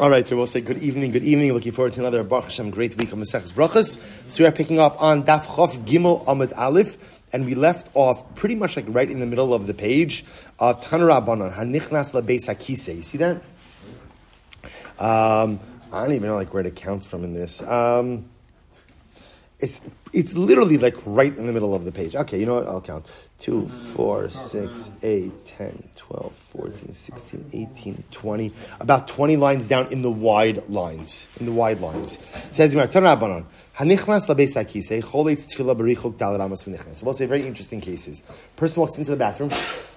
All right, we'll say good evening, good evening. Looking forward to another Baruch Hashem great week of Maseches Brachos. So we are picking up on Daf Chof Gimel Amud Aleph, and we left off pretty much like right in the middle of the page. Uh, Tanarabanon Hanichnas LaBeis Hakise. You see that? Um, I don't even know like where to count from in this. Um, it's it's literally like right in the middle of the page. Okay, you know what? I'll count. 2, 4, 6, 8, 10, 12, 14, 16, 18, 20. About 20 lines down in the wide lines. In the wide lines. Says Hanichnas labeis hakise, v'nichnas. We'll say very interesting cases. Person walks into the bathroom.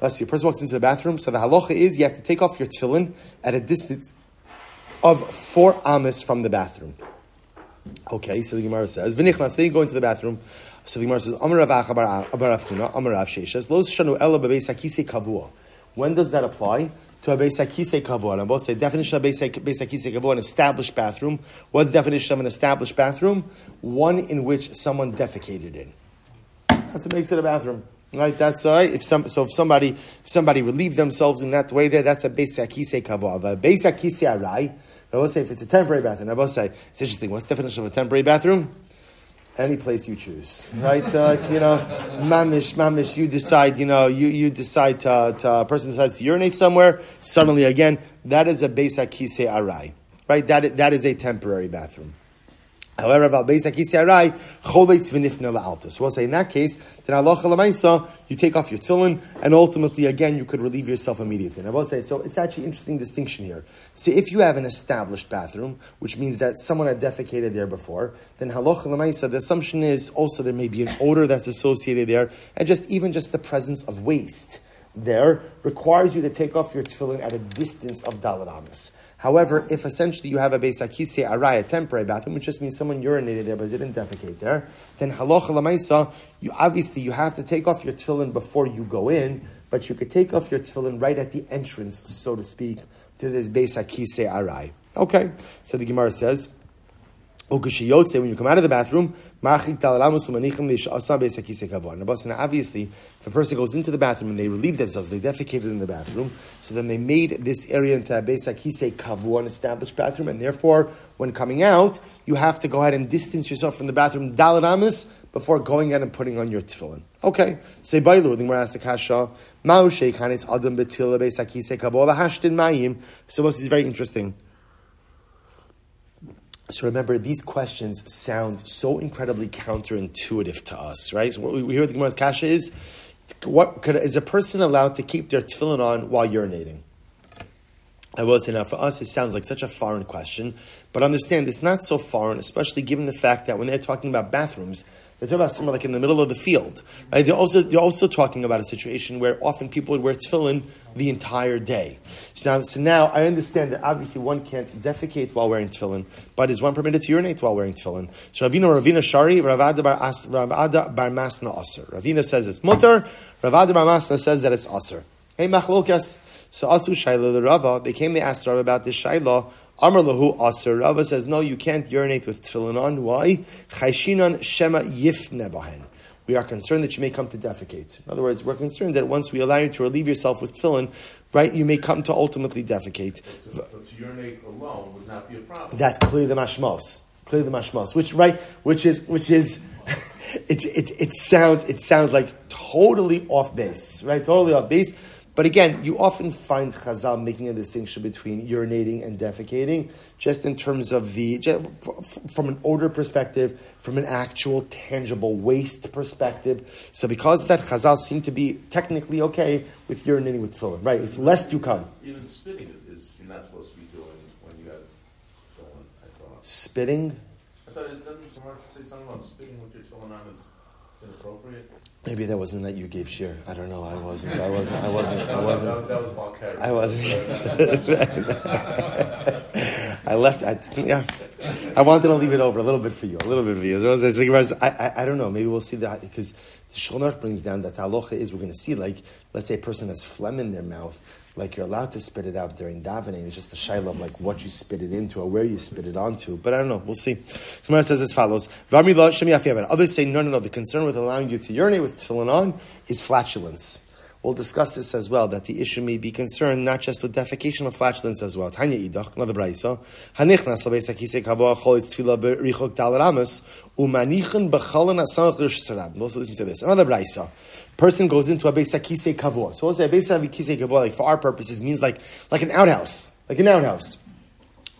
Let's see. Person walks into the bathroom. So the halacha is you have to take off your tefillin at a distance of four amos from the bathroom. Okay, so the Gemara says, v'nichnas, then you go into the bathroom. So the Gemara says, Amar Rav Acha Bar Rav Huna, Amar Rav Sheshes, Lo Shanu Hakise Kavua. When does that apply? To a Beis Hakise Kavua. And both say definition of Beis Hakise Kavua, an established bathroom. What's the definition of an established bathroom? One in which someone defecated in. That's what makes it a bathroom. Right, that's right. If some, so if somebody, if somebody relieved themselves in that way there, that's a Beis Hakise Kavua. A Beis Hakise Arai, I will say if it's a temporary bathroom, I will say, it's interesting, what's the definition of a temporary bathroom? Any place you choose, right? So, like, you know, mamish, mamish, you decide, you know, you, you decide to, to, a person decides to urinate somewhere, suddenly again, that is a Beis Akise Arai, right? That, that is a temporary bathroom. However, about Beis Akisiarai, Chovetz v'nifna la'alta. So we'll say in that case, then halacha l'maisa, you take off your tefillin, and ultimately, again, you could relieve yourself immediately. And I will say, so it's actually an interesting distinction here. See, if you have an established bathroom, which means that someone had defecated there before, then halacha l'maisa, the assumption is also there may be an odor that's associated there, and just even just the presence of waste there requires you to take off your tefillin at a distance of dalaramis. However, if essentially you have a Beis Akise Arai, a temporary bathroom, which just means someone urinated there but didn't defecate there, then halacha lamaisa, you obviously you have to take off your tefillin before you go in, but you could take off your tefillin right at the entrance, so to speak, to this Beis Akise Arai. Okay, so the Gemara says, when you come out of the bathroom, now obviously, if a person goes into the bathroom and they relieve themselves, they defecated in the bathroom, so then they made this area into a besakise kavu, an established bathroom, and therefore, when coming out, you have to go ahead and distance yourself from the bathroom dalaramis before going out and putting on your tefillin. Okay, say bailu. Then we're asked the kasha. Ma'u sheikhanis adam betila besakise kavu lahashtin mayim. So this is very interesting. So remember, these questions sound so incredibly counterintuitive to us, right? So what we hear the Gemara's kasha is, what could, is a person allowed to keep their tefillin on while urinating? I will say now, for us, it sounds like such a foreign question, but understand it's not so foreign, especially given the fact that when they're talking about bathrooms, they're talking about somewhere like in the middle of the field. Right? They're also they're also talking about a situation where often people would wear tefillin the entire day. So now, so now I understand that obviously one can't defecate while wearing tefillin, but is one permitted to urinate while wearing tefillin? So Ravina Ravina Shari Rav Ada Bar, As, Rav Ada Bar Masna Aser. Ravina says it's mutter. Rav Ada Bar Masna says that it's aser. Hey machlokas. So asu shayla the Rava. They came to ask Rava about this shayla. Amar lahu aser. Rava says, no, you can't urinate with tefillin on. Why? Chayshinan shema yifne bahen. We are concerned that you may come to defecate. In other words, we're concerned that once we allow you to relieve yourself with tefillin, right, you may come to ultimately defecate. So, to urinate alone would not be a problem. That's clearly the mashmos. Clearly the mashmos. Which, right, which is, which is, it, it, it sounds, it sounds like totally off base, right? Totally off base but again, you often find Chazal making a distinction between urinating and defecating, just in terms of the, from an odor perspective, from an actual tangible waste perspective. So because that, Chazal seem to be technically okay with urinating with tefillin, right? It's less to come. Even spitting is, is you're not supposed to be doing when you have tefillin, I thought. Spitting? I thought it doesn't say something about spitting with your tefillin on is inappropriate. Maybe that wasn't that you gave shir. I don't know. I wasn't. I wasn't. I wasn't. I wasn't. That was Carey. I wasn't. I left. I, yeah, I wanted to leave it over a little bit for you, a little bit for you. I, I, I don't know. Maybe we'll see that because the Shulchan brings down that the halacha is we're going to see like let's say a person has phlegm in their mouth like you're allowed to spit it out during davening. It's just a shayla of like what you spit it into or where you spit it onto. But I don't know. We'll see. Somebody says as follows: Others say no, no, no. The concern with allowing you to urinate with tefillin on is flatulence. We'll discuss this as well, that the issue may be concerned not just with defecation of flatulence as well. Tanya idach, another kavua chol it's berichok sarab. Also listen to this. Another brayso. Person goes into a beis hakisei kavua. So say a beis hakisei kavua, like for our purposes, means like like an outhouse, like an outhouse.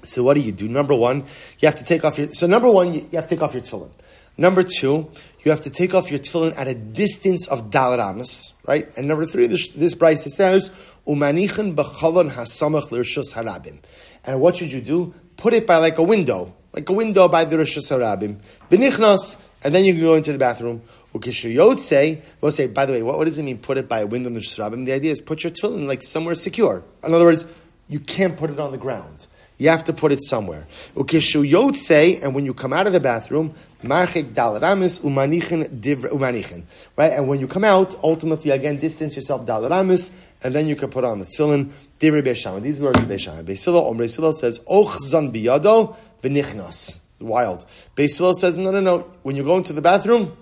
So what do you do? Number one, you have to take off your. So number one, you have to take off your tefillin. Number two, you have to take off your tefillin at a distance of dalaramas, right? And number three, this, this brayso says, "Umanichin b'chalon hasamach l'rishus harabim." And what should you do? Put it by like a window, like a window by the rishus harabim. V'nichnas, and then you can go into the bathroom. Ukishuyotse, we'll say, by the way, what, what does it mean? Put it by a window in the rishus harabim. The idea is put your tefillin like somewhere secure. In other words, you can't put it on the ground. You have to put it somewhere. Ukishu yotse, and when you come out of the bathroom, marchik dalaramis umanichin divr umanichin. Right, and when you come out, ultimately again distance yourself dalaramis, and then you can put on the tefillin divri Beis Shammai. These are words of Beis Shammai. Beisilo Omre Silo says och zan biyado v'nichnas. Wild. Beis Hillel says no, no, no. When you go into the bathroom.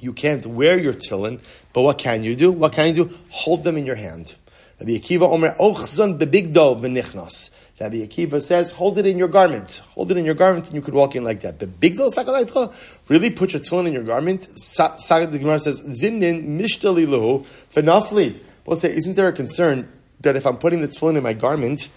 You can't wear your tefillin, but what can you do? What can you do? Hold them in your hand. Rabbi Akiva Omer Ochzan bebigdo v'nichnas. Rabbi Akiva says, hold it in your garment. Hold it in your garment and you could walk in like that. The Bebigdo sakalaitcha? Really put your tefillin in your garment? Sa- the Gemara says, zinin mishtali luhu v'nafli. We'll say, isn't there a concern that if I'm putting the tefillin in my garment,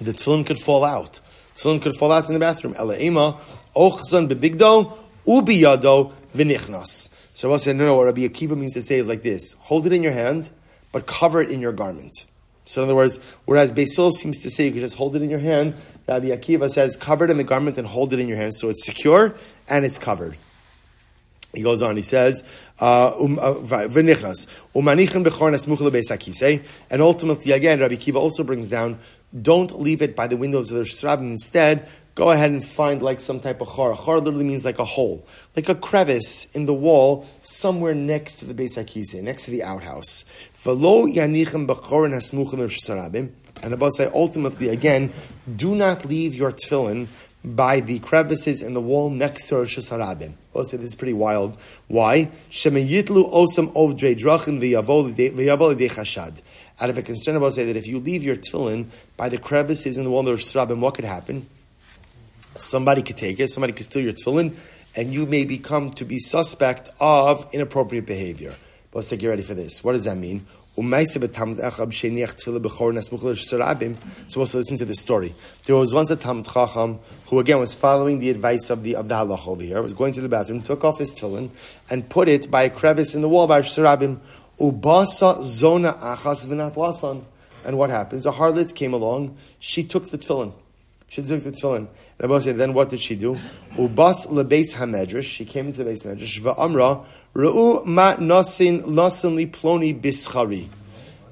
the tefillin could fall out? Tefillin could fall out in the bathroom. Elaima ochzan bebigdo ubiyado v'nichnas. So we'll say, no, no, what Rabbi Akiva means to say is like this. Hold it in your hand, but cover it in your garment. So in other words, whereas Beis Hillel seems to say you can just hold it in your hand, Rabbi Akiva says cover it in the garment and hold it in your hand so it's secure and it's covered. He goes on, he says, uh, um, uh, and ultimately, again, Rabbi Kiva also brings down, don't leave it by the windows of the Shrabim. Instead, go ahead and find like some type of char. Char literally means like a hole, like a crevice in the wall somewhere next to the Beis HaKisei, next to the outhouse. And Abba say, ultimately, again, do not leave your tefillin by the crevices in the wall next to rishus harabim. I'll say this is pretty wild. Why? Osam. Out of a concern about say that if you leave your tefillin by the crevices in the wall of rishus harabim, what could happen? Somebody could take it, somebody could steal your tefillin, and you may become to be suspect of inappropriate behavior. But let's get ready for this. What does that mean? So also listen to this story. There was once a Talmud Chacham who again was following the advice of the of the halach over here. Was going to the bathroom, took off his tefillin and put it by a crevice in the wall by Sarabim. Ubasa zona achas. And what happens? A harlot came along. She took the tefillin. She took the tefillin. Rabbi said, then what did she do? Ubas lebeis hamedrash. She came into the beis medrash. Va'amra re'u ma nasin nasin li ploni bischari.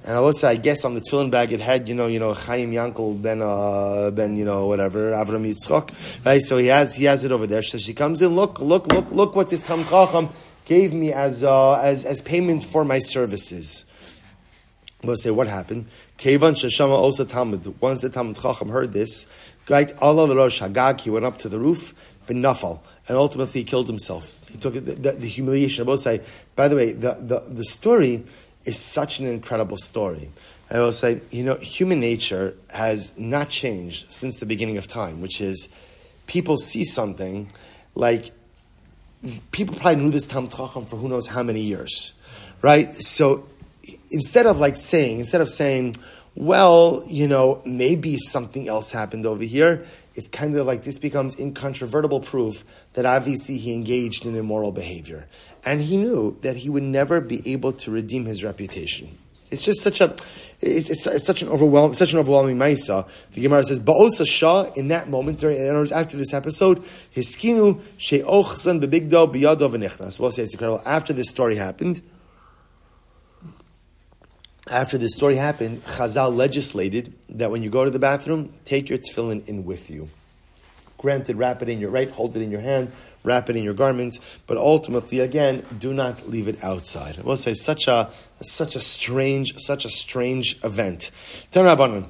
And I will say, I guess on the tefillin bag it had, you know, you know, Chaim Yankel ben, uh, ben, you know, whatever, Avram Yitzchak, right? So he has, he has it over there. So she comes in, look, look, look, look what this Tam Chacham gave me as, uh, as, as payment for my services. We'll say, what happened? Kevan Shashama Osa Talmud. Once the Talmud Chacham heard this, Right, Allah the Rosh Hagag, he went up to the roof, nafal, and ultimately he killed himself. He took the, the, the humiliation. I will say, by the way, the, the, the story is such an incredible story. I will say, you know, human nature has not changed since the beginning of time, which is people see something like people probably knew this Tam Chacham for who knows how many years, right? So instead of like saying, instead of saying, well, you know, maybe something else happened over here. It's kind of like this becomes incontrovertible proof that obviously he engaged in immoral behavior. And he knew that he would never be able to redeem his reputation. It's just such a, it's, it's, it's such an overwhelming, such an overwhelming ma'isa. The Gemara says, "Ba'osa shah." In that moment, during, in other words, after this episode, hiskinu she'ochzan bebigdo biyado v'nichnas. We'll say it's incredible. After this story happened, after this story happened, Chazal legislated that when you go to the bathroom, take your tefillin in with you. Granted, wrap it in your right, hold it in your hand, wrap it in your garment, but ultimately, again, do not leave it outside. I will say such a such a strange, such a strange event. Ten Rabbanon.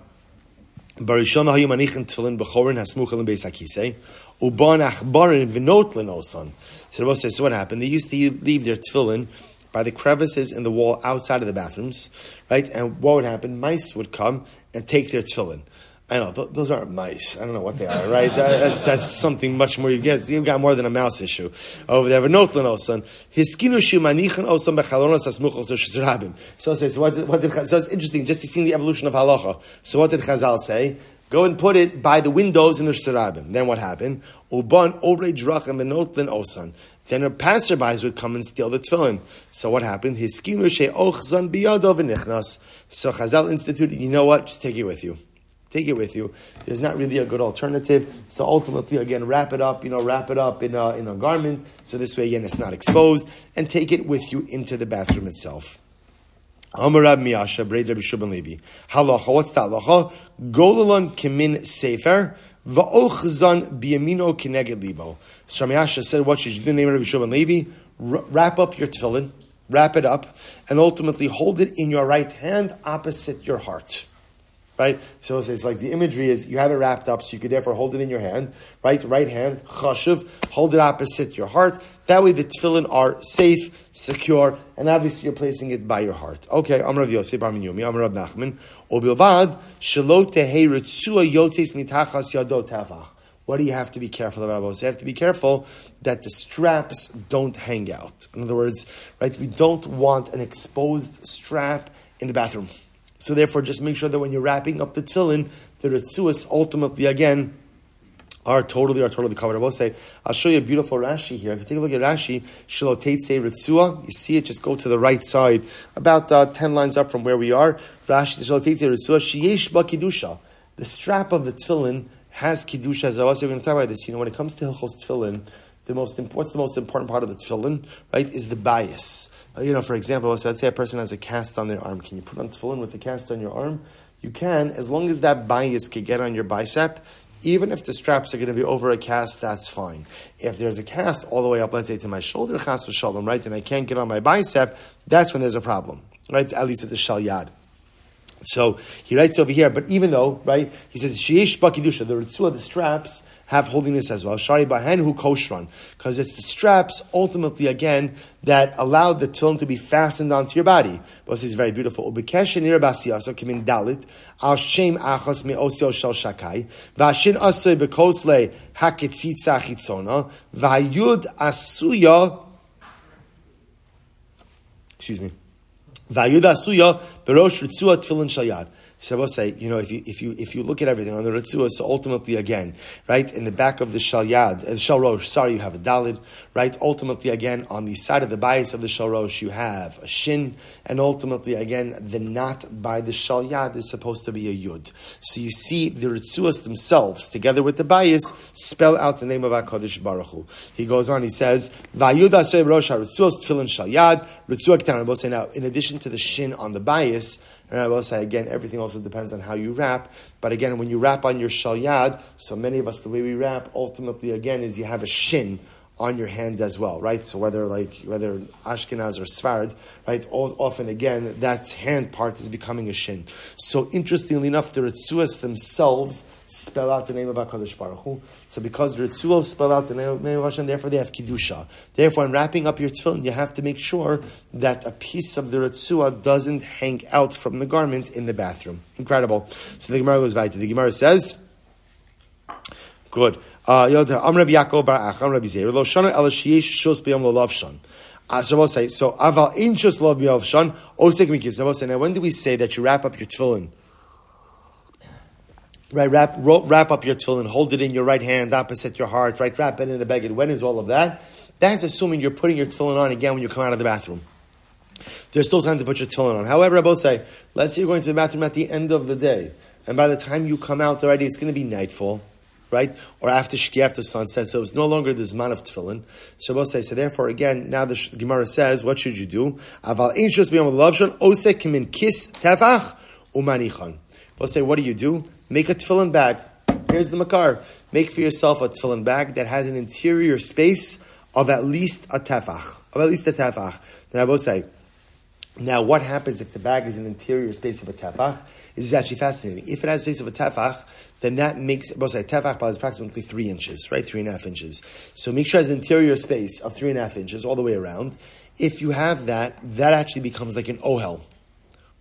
Barishon hayu manichin tefillin b'chorin hasmuchel beis hakisei uban achbarin v'not lenosan. So the says, so what happened? They used to leave their tefillin by the crevices in the wall outside of the bathrooms, right? And what would happen? Mice would come and take their tefillin. I know th- those aren't mice. I don't know what they are, right? That, that's, that's something much more. You get you've got more than a mouse issue over there. But notlan osan hiskinu shumanichan osan bechalonos asmuchos rabim. So it says what what did so it's interesting just to see the evolution of halacha. So what did Chazal say? Go and put it by the windows in the Shirabim. Then what happened? Uban orei drachim benotlan osan. Then the passerbys would come and steal the tefillin. So what happened? She'ochzan biyadov. So Chazal instituted, you know what? Just take it with you. Take it with you. There's not really a good alternative. So ultimately, again, wrap it up, you know, wrap it up in a, in a garment. So this way, again, it's not exposed. And take it with you into the bathroom itself. Halacha, what's that halacha? Golalon kimin sefer, va'ochzan biyamino kineged libo. So Miyasha said, what should you do? in the Name of Rabbi Shubin Levi. Wrap up your tefillin, wrap it up, and ultimately hold it in your right hand opposite your heart right? So it's like the imagery is you have it wrapped up, so you could therefore hold it in your hand, right? Right hand, chashuv, hold it opposite your heart. That way the tefillin are safe, secure, and obviously you're placing it by your heart. Okay, I'm Rav Yosef Bar Minyumi, I'm Rav Nachman. Obilvad, shelo tehei ritzua yotes mitachas yado tavach. What do you have to be careful about? You have to be careful that the straps don't hang out. In other words, right, we don't want an exposed strap in the bathroom. So therefore, just make sure that when you're wrapping up the tefillin, the ritzuas ultimately again are totally are totally covered. I will say, I'll show you a beautiful Rashi here. If you take a look at Rashi, Shalotetze Ritzua, you see it, just go to the right side, about uh, 10 lines up from where we are. Rashi, Shalotetze Ritzua, Shiesh Ba Kiddusha. The strap of the tefillin has Kiddusha, as I was going to talk about this. You know, when it comes to Hilchos tefillin, the most what's the most important part of the tefillin, right, is the bayis. Uh, you know, for example, so let's say a person has a cast on their arm. Can you put on tefillin with a cast on your arm? You can, as long as that bayis can get on your bicep. Even if the straps are going to be over a cast, that's fine. If there's a cast all the way up, let's say to my shoulder, chas v'shalom, right, and I can't get on my bicep, that's when there's a problem, right? At least with the shal yad. So he writes over here, but even though, right, he says, Sheish Bakidusha, the Ritzua, the straps, have holiness as well. Shari Bahen Hu Koshran, because it's the straps, ultimately, again, that allow the tefillin to be fastened onto your body. But this is very beautiful. Ubekesh nir basiyasa kimin dalit, al shem achas me'osio shel Shaddai, v'ashin asoy bekosle haketzitza chitzona, v'ayud asuya, excuse me, v'ayud asuya berosh ritzua tefillin shayad. Shabbos say, you know, if you if you if you look at everything on the Ritzua, so ultimately again, right, in the back of the Shalyad, uh, Shal Rosh, sorry, you have a Dalid, right? Ultimately again, on the side of the bayis of the Shal Rosh, you have a Shin, and ultimately again, the knot by the Shalyad is supposed to be a Yud. So you see the Ritzuas themselves, together with the bayis, spell out the name of HaKadosh Baruch Hu. He goes on, he says, Vayud Asrei Rosh HaRitzuas Tefillin Shalyad, Ritzua. Now, in addition to the Shin on the bayis, and I will say again, everything also depends on how you wrap. But again, when you wrap on your shalyad, so many of us, the way we wrap, ultimately again, is you have a shin on your hand as well, right? So whether like whether Ashkenaz or Sfarad, right? Often again, that hand part is becoming a shin. So interestingly enough, the Ritzuas themselves spell out the name of HaKadosh Baruch Hu. So because the Ritzuos spell out the name of Hashem, therefore they have Kiddusha. Therefore, in wrapping up your tefillin, you have to make sure that a piece of the Ritzua doesn't hang out from the garment in the bathroom. Incredible. So the Gemara goes right. The Gemara says, good. Uh, Uh, so we'll say, so now when do we say that you wrap up your tefillin? Right, wrap, wrap up your tefillin, hold it in your right hand opposite your heart, right, wrap it in the bag. When is all of that? That's assuming you're putting your tefillin on again when you come out of the bathroom. There's still time to put your tefillin on. However, I both say, let's say you're going to the bathroom at the end of the day, and by the time you come out already, it's going to be nightfall right? Or after Shki, after sunset. So it's no longer the Zman of Tefillin. Shabbos say, so therefore, again, now the Gemara says, what should you do? Aval osek tefach umanichon. We'll say, what do you do? Make a tefillin bag. Here's the makar. Make for yourself a tefillin bag that has an interior space of at least a tefach. Of at least a tefach. Then I will say, now what happens if the bag is an interior space of a tefach? This is actually fascinating. If it has space of a tefach, then that makes we'll say tefach is approximately three inches, right? Three and a half inches. So make sure it has interior space of three and a half inches all the way around. If you have that, that actually becomes like an ohel,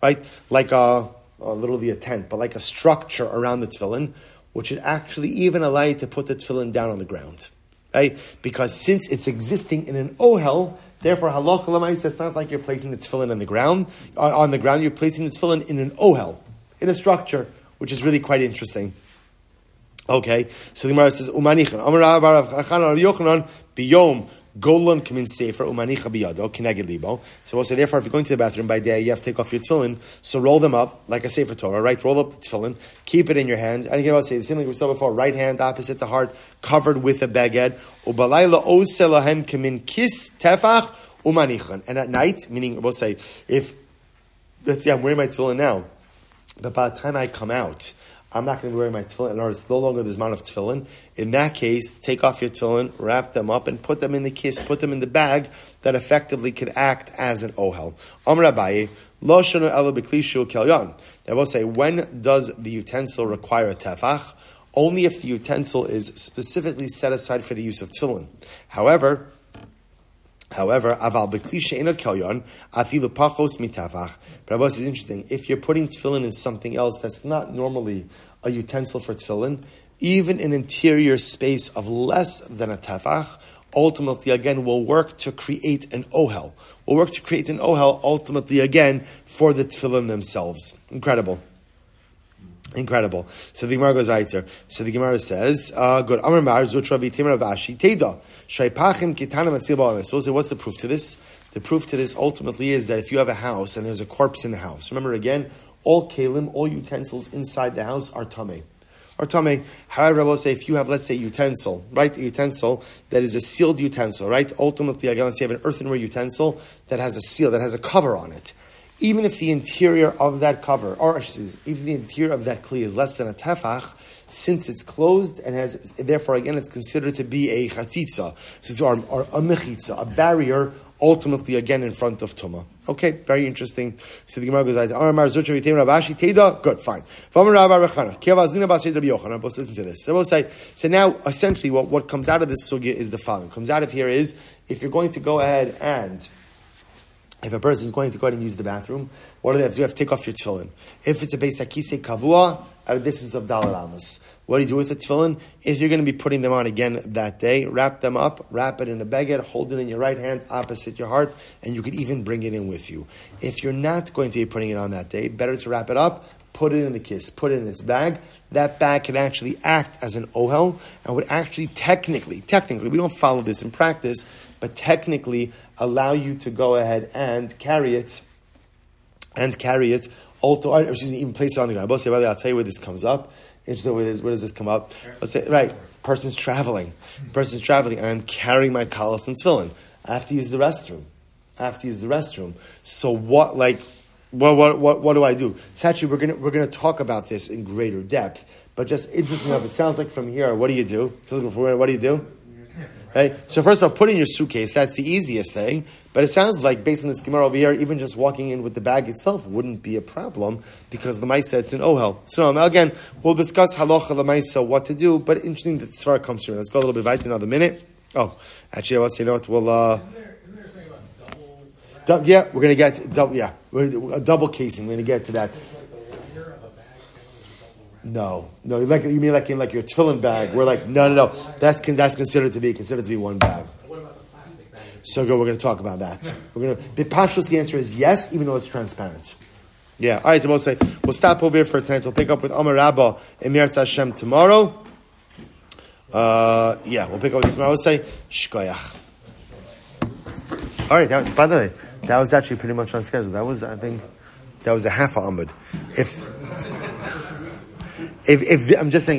right? Like a, a literally a tent, but like a structure around the tefillin, which would actually even allow you to put the tefillin down on the ground, right? Because since it's existing in an ohel, therefore halacha lamais, it's not like you're placing the tefillin on the ground. Uh, on the ground, you're placing the tefillin in an ohel, in a structure, which is really quite interesting. Okay, so the Gemara says, "Umanichan Amar Rav Yochanan biyom Golan kamin sefer umanicha biyado kineged libo. So we'll say, therefore, if you're going to the bathroom by day, you have to take off your tefillin. So roll them up like a sefer Torah, right? Roll up the tefillin, keep it in your hand, and you can also say the same thing we saw before: right hand opposite the heart, covered with a beged. Ubalayla oselahen kamin kis tefach umanichan. And at night, meaning we'll say, if let's see, I'm wearing my tefillin now, but by the time I come out, I'm not going to be wearing my tefillin, or it's no longer the amount of tefillin. In that case, take off your tefillin, wrap them up, and put them in the kis, put them in the bag that effectively could act as an ohel. Amr Abaye, lo shonu ela b'klishu kelyon. I will say, when does the utensil require a tefach? Only if the utensil is specifically set aside for the use of tefillin. However, However, aval beklisha ina kelyon afilu pachos mitavach. Abbas is interesting. If you're putting tefillin in something else that's not normally a utensil for tefillin, even an interior space of less than a tefach, ultimately again will work to create an ohel. Will work to create an ohel ultimately again for the tefillin themselves. Incredible. Incredible. So the Gemara goes there. So the Gemara says, uh, "Good." Amar Mar Zutra v'Timar Avashi Teda Shaypachim Kitana Matzil So, so what's the proof to this? The proof to this ultimately is that if you have a house and there's a corpse in the house, remember again, all kalim, all utensils inside the house are tamei. Are tamei. However, I will say if you have, let's say, utensil, right, a utensil that is a sealed utensil, right. Ultimately, again, let's say you have an earthenware utensil that has a seal, that has a cover on it even if the interior of that cover, or excuse, even the interior of that kli is less than a tefach, since it's closed and has, therefore again, it's considered to be a chatzitza, so or, or a mechitza, a barrier, ultimately again in front of tuma. Okay, very interesting. So the Gemara goes "Amar Zutra Yitem Rabashi Teda." Good, fine. Let's listen to this. So we'll say. So now, essentially, what, what comes out of this sugya is the following. Comes out of here is if you're going to go ahead and if a person is going to go ahead and use the bathroom, what do they have to do? Have to take off your tefillin. If it's a Beisakise Kavua, at a distance of Dalar Amos. What do you do with the tefillin? If you're going to be putting them on again that day, wrap them up, wrap it in a beged, hold it in your right hand opposite your heart, and you could even bring it in with you. If you're not going to be putting it on that day, better to wrap it up, put it in the kis, put it in its bag. That bag can actually act as an ohel and would actually technically, technically, we don't follow this in practice, but technically allow you to go ahead and carry it and carry it, also, or excuse me, even place it on the ground. I'll, say, way, I'll tell you where this comes up. Interesting, where, where does this come up? Let's say, right, person's traveling. Person's traveling, and I'm carrying my talis and tefillin. I have to use the restroom. I have to use the restroom. So what, like, what, what, what, what do I do? So actually, we're gonna we're gonna talk about this in greater depth. But just interesting enough, it sounds like from here, what do you do? What do you do? Right? So first of all, put in your suitcase. That's the easiest thing. But it sounds like, based on this Gemara over here, even just walking in with the bag itself wouldn't be a problem because the Maisa, it's an ohel. So now again, we'll discuss halacha the Maisa, what to do. But interesting that Svar comes here. Let's go a little bit right another minute. Oh, actually, I was saying, what, we'll, uh, double, yeah, we're going to get, double, yeah, we're, a double casing. We're going to get to that. No, no. Like you mean like in like your tefillin bag? We're like no, no, no. That's that's considered to be considered to be one bag. So good. We're going to talk about that. We're going to. The pashtus, the answer is yes, even though it's transparent. Yeah. All right. We'll say we'll stop over here for tonight. We'll pick up with Amar Rabba and Mir Hashem tomorrow. Uh, yeah, we'll pick up with tomorrow. We'll say shkoyach. All right. That was, by the way, that was actually pretty much on schedule. That was, I think, that was a half a amud. If if, if I'm just saying.